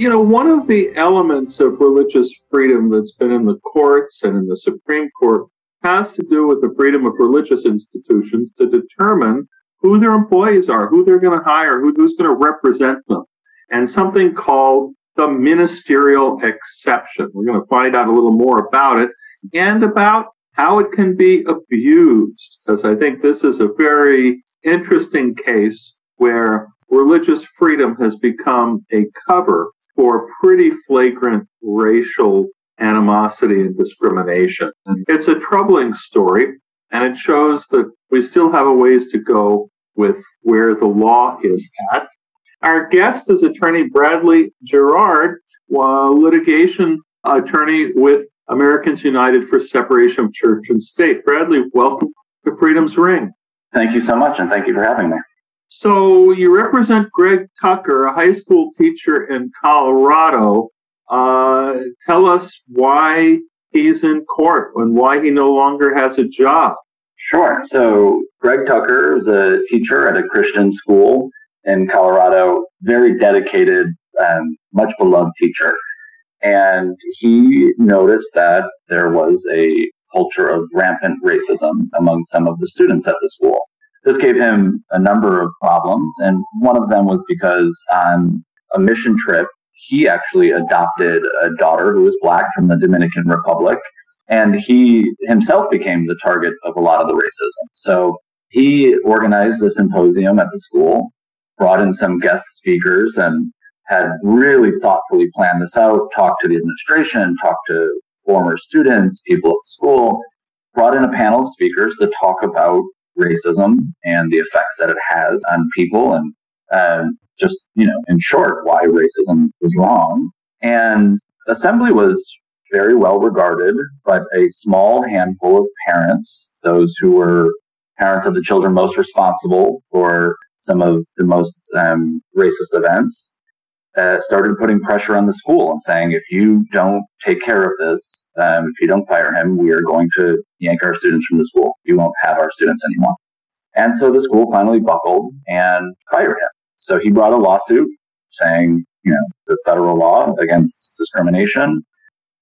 You know, one of the elements of religious freedom that's been in the courts and in the Supreme Court has to do with the freedom of religious institutions to determine who their employees are, who they're going to hire, who, who's going to represent them, and something called the ministerial exception. We're going to find out a little more about it and about how it can be abused, because I think this is a very interesting case where religious freedom has become a cover for pretty flagrant racial animosity and discrimination. It's a troubling story, and it shows that we still have a ways to go with where the law is at. Our guest is attorney Bradley Girard, litigation attorney with Americans United for Separation of Church and State. Bradley, welcome to Freedom's Ring. Thank you so much, and thank you for having me. So, you represent Greg Tucker, a high school teacher in Colorado. Uh, tell us why he's in court and why he no longer has a job. Sure. So, Greg Tucker is a teacher at a Christian school in Colorado, very dedicated, and much beloved teacher. And he noticed that there was a culture of rampant racism among some of the students at the school. This gave him a number of problems, and one of them was because on a mission trip, he actually adopted a daughter who was black from the Dominican Republic, and he himself became the target of a lot of the racism. So he organized a symposium at the school, brought in some guest speakers, and had really thoughtfully planned this out, talked to the administration, talked to former students, people at the school, brought in a panel of speakers to talk about racism and the effects that it has on people and uh, just, you know, in short, why racism is wrong. And assembly was very well regarded, but a small handful of parents, those who were parents of the children most responsible for some of the most um, racist events, uh, started putting pressure on the school and saying, if you don't take care of this, um, if you don't fire him, we are going to yank our students from the school. You won't have our students anymore. And so the school finally buckled and fired him. So he brought a lawsuit saying, you know, the federal law against discrimination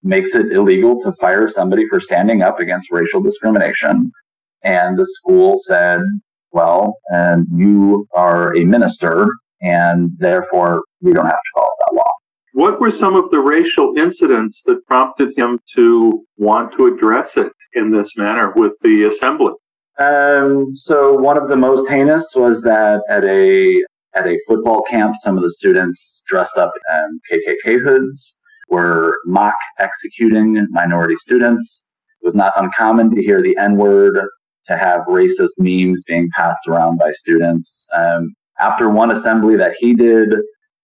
makes it illegal to fire somebody for standing up against racial discrimination. And the school said, well, and you are a minister and therefore we don't have to follow that law. What were some of the racial incidents that prompted him to want to address it in this manner with the assembly? Um, so one of the most heinous was that at a at a football camp, some of the students dressed up in KKK hoods were mock executing minority students. It was not uncommon to hear the N word, to have racist memes being passed around by students. Um, after one assembly that he did,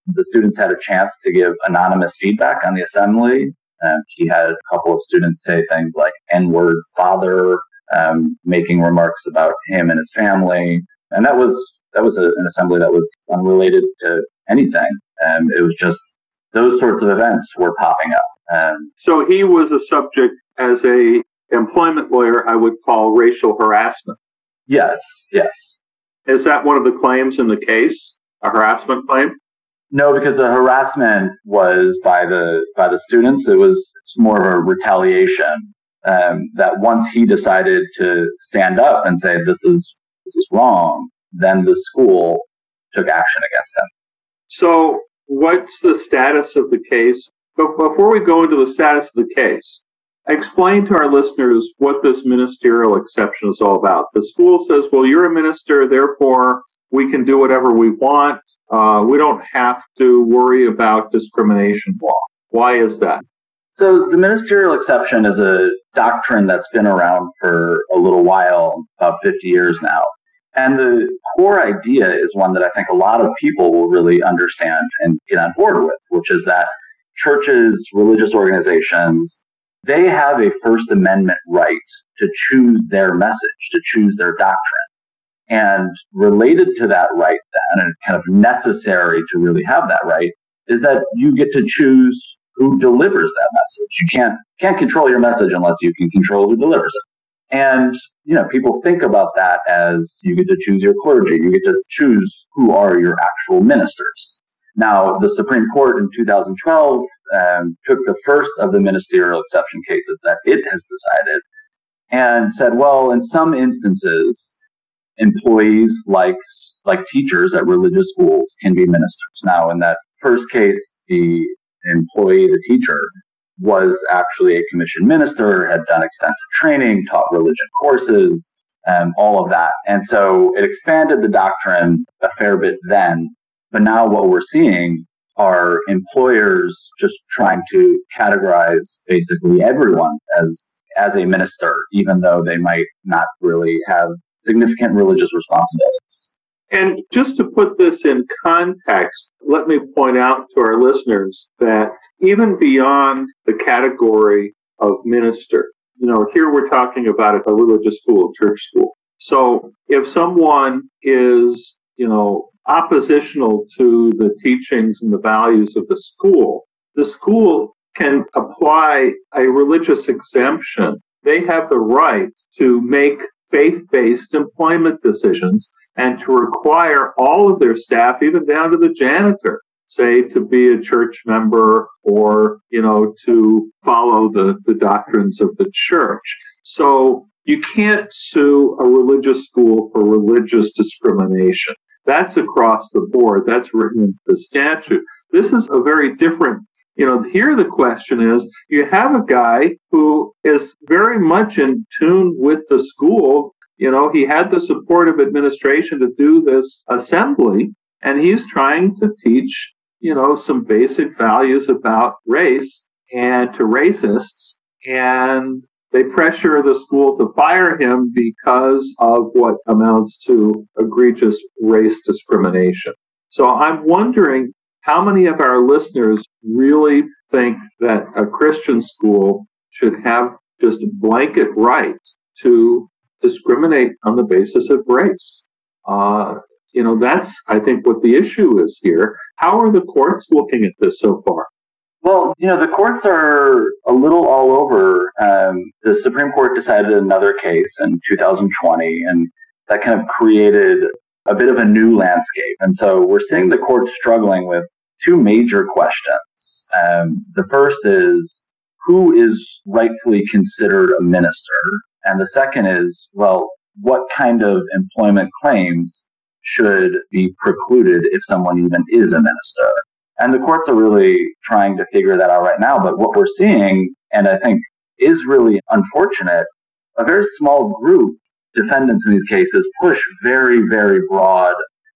the students had a chance to give anonymous feedback on the assembly. Um, he had a couple of students say things like N word father, um, making remarks about him and his family. And that was that was a, an assembly that was unrelated to anything. And it was just those sorts of events were popping up. Um, so he was a subject as a employment lawyer, I would call racial harassment. Yes, yes. Is that one of the claims in the case? A harassment claim? No, because the harassment was by the by the students. It was more of a retaliation. Um, that once he decided to stand up and say this is this is wrong, then the school took action against him. So, what's the status of the case? But before we go into the status of the case, explain to our listeners what this ministerial exception is all about. The school says, well, you're a minister, therefore we can do whatever we want. Uh, we don't have to worry about discrimination law. Why is that? So the ministerial exception is a doctrine that's been around for a little while, about 50 years now. And the core idea is one that I think a lot of people will really understand and get on board with, which is that churches, religious organizations, they have a First Amendment right to choose their message, to choose their doctrine. And related to that right, then, and kind of necessary to really have that right, is that you get to choose who delivers that message. You can't can't control your message unless you can control who delivers it. And you know, people think about that as you get to choose your clergy, you get to choose who are your actual ministers. Now, the Supreme Court in 2012 um, took the first of the ministerial exception cases that it has decided and said, well, in some instances, employees like like teachers at religious schools can be ministers. Now, in that first case, the employee, the teacher, was actually a commissioned minister, had done extensive training, taught religion courses, um, all of that. And so it expanded the doctrine a fair bit then. But now what we're seeing are employers just trying to categorize basically everyone as as a minister, even though they might not really have significant religious responsibilities. And just to put this in context, let me point out to our listeners that even beyond the category of minister, you know, here we're talking about a religious school, a church school. So if someone is, you know, oppositional to the teachings and the values of the school, the school can apply a religious exemption. They have the right to make faith based employment decisions and to require all of their staff, even down to the janitor, say to be a church member or, you know, to follow the, the doctrines of the church. So you can't sue a religious school for religious discrimination. That's across the board. That's written in the statute. This is a very different you know, here the question is you have a guy who is very much in tune with the school. You know, he had the support of administration to do this assembly, and he's trying to teach, you know, some basic values about race and to racists. And they pressure the school to fire him because of what amounts to egregious race discrimination. So I'm wondering how many of our listeners really think that a Christian school should have just a blanket right to discriminate on the basis of race? Uh, you know, that's, I think, what the issue is here. How are the courts looking at this so far? Well, you know, the courts are a little all over. Um, the Supreme Court decided another case in 2020, and that kind of created a bit of a new landscape. And so we're seeing the courts struggling with two major questions. Um, the first is who is rightfully considered a minister? And the second is, well, what kind of employment claims should be precluded if someone even is a minister? And the courts are really trying to figure that out right now. But what we're seeing, and I think is really unfortunate, a very small group defendants in these cases push very, very broad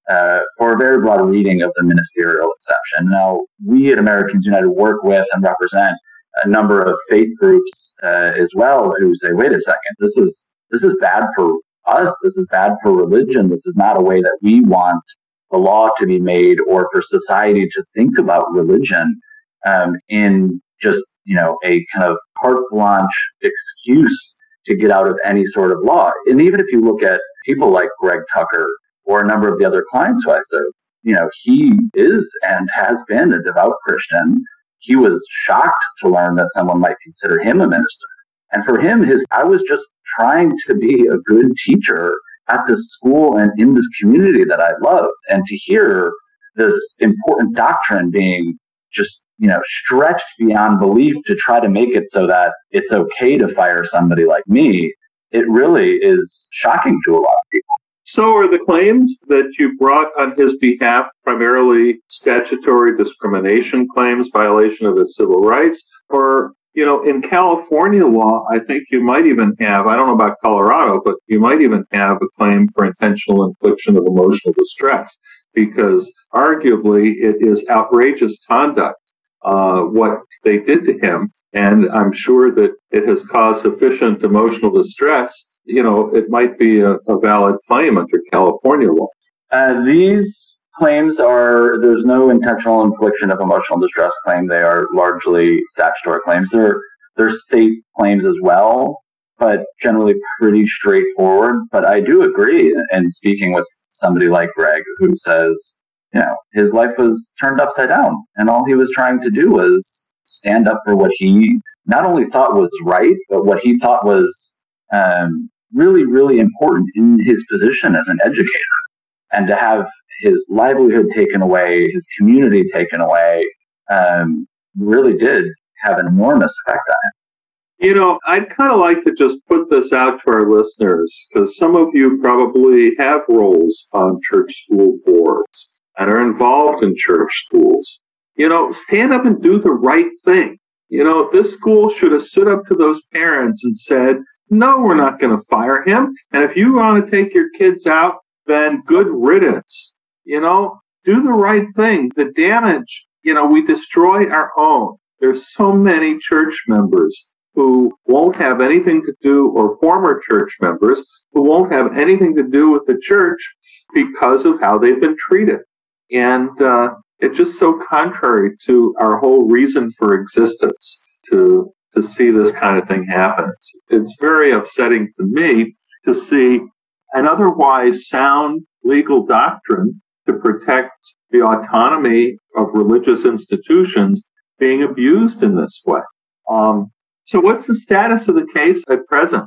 uh, for a very broad reading of the ministerial exception. Now, we at Americans United work with and represent a number of faith groups uh, as well who say, "Wait a second, this is this is bad for us. This is bad for religion. This is not a way that we want the law to be made or for society to think about religion um, in just you know a kind of carte blanche excuse to get out of any sort of law. And even if you look at people like Greg Tucker or a number of the other clients who I serve, you know, he is and has been a devout Christian. He was shocked to learn that someone might consider him a minister. And for him, his I was just trying to be a good teacher at this school and in this community that I love. And to hear this important doctrine being just, you know, stretched beyond belief to try to make it so that it's okay to fire somebody like me, it really is shocking to a lot of people. So are the claims that you brought on his behalf primarily statutory discrimination claims, violation of his civil rights, or you know, in California law, I think you might even have, I don't know about Colorado, but you might even have a claim for intentional infliction of emotional distress because arguably it is outrageous conduct, uh, what they did to him. And I'm sure that it has caused sufficient emotional distress. You know, it might be a, a valid claim under California law. Uh, these claims are there's no intentional infliction of emotional distress claim. They are largely statutory claims. They're they're state claims as well, but generally pretty straightforward. But I do agree, in speaking with somebody like Greg, who says, you know, his life was turned upside down, and all he was trying to do was stand up for what he not only thought was right, but what he thought was um, really, really important in his position as an educator. And to have his livelihood taken away, his community taken away, um, really did have an enormous effect on him. You know, I'd kind of like to just put this out to our listeners because some of you probably have roles on church school boards and are involved in church schools. You know, stand up and do the right thing. You know, this school should have stood up to those parents and said, no, we're not going to fire him. And if you want to take your kids out, then good riddance. You know, do the right thing. The damage, you know, we destroy our own. There's so many church members who won't have anything to do, or former church members who won't have anything to do with the church because of how they've been treated. And uh, it's just so contrary to our whole reason for existence to to see this kind of thing happen. It's, it's very upsetting to me to see an otherwise sound legal doctrine to protect the autonomy of religious institutions being abused in this way. Um, so, what's the status of the case at present?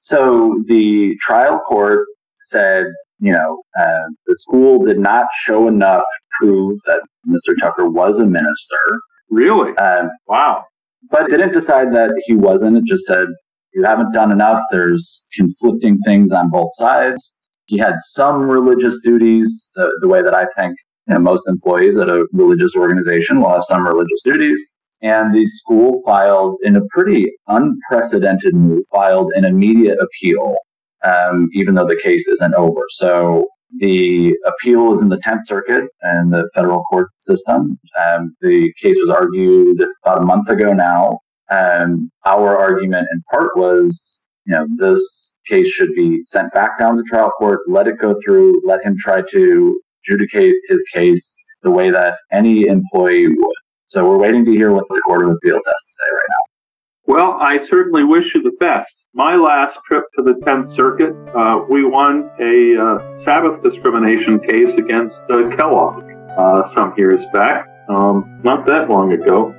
So, the trial court said, you know, uh, the school did not show enough proof that Mr. Tucker was a minister. Really? Um, wow. But didn't decide that he wasn't. It just said, you haven't done enough. There's conflicting things on both sides. He had some religious duties, the, the way that I think you know, most employees at a religious organization will have some religious duties. And the school filed, in a pretty unprecedented move, filed an immediate appeal, um, even though the case isn't over. So the appeal is in the 10th Circuit and the federal court system. Um, the case was argued about a month ago now. Um, our argument in part was, you know, this case should be sent back down to trial court, let it go through, let him try to adjudicate his case the way that any employee would. So we're waiting to hear what the Court of Appeals has to say right now. Well, I certainly wish you the best. My last trip to the 10th Circuit, uh, we won a uh, Sabbath discrimination case against uh, Kellogg uh, some years back, um, not that long ago.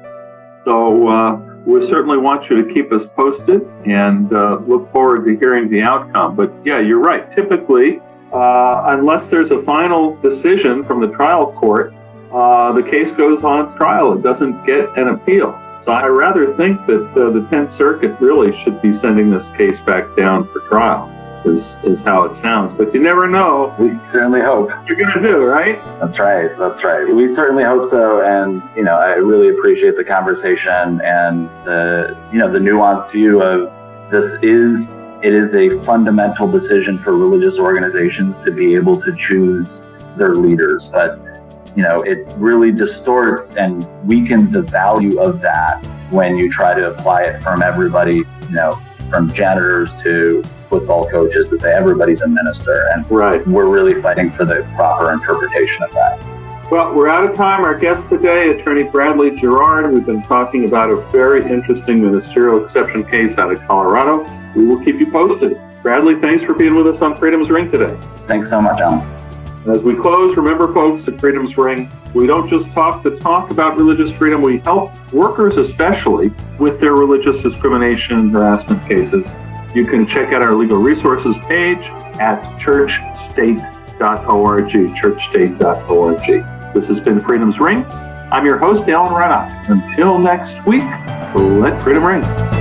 So uh, we certainly want you to keep us posted and uh, look forward to hearing the outcome. But yeah, you're right. Typically, unless there's a final decision from the trial court, the case goes on trial. It doesn't get an appeal. So I rather think that uh, the 10th Circuit really should be sending this case back down for trial. Is, is how it sounds, but you never know. We certainly hope. You're going to do, right? That's right. That's right. We certainly hope so. And, you know, I really appreciate the conversation and the, you know, the nuanced view of this is, it is a fundamental decision for religious organizations to be able to choose their leaders. But you know, it really distorts and weakens the value of that when you try to apply it from everybody, you know, from janitors to football coaches to say everybody's a minister. And right. we're really fighting for the proper interpretation of that. Well, we're out of time. Our guest today, Attorney Bradley Girard. We've been talking about a very interesting ministerial exception case out of Colorado. We will keep you posted. Bradley, thanks for being with us on Freedom's Ring today. Thanks so much, Alan. As we close, remember, folks, at Freedom's Ring, we don't just talk the talk about religious freedom, we help workers, especially, with their religious discrimination and harassment cases. You can check out our legal resources page at churchstate.org, churchstate.org. This has been Freedom's Ring. I'm your host, Alan Reinach. Until next week, let freedom ring.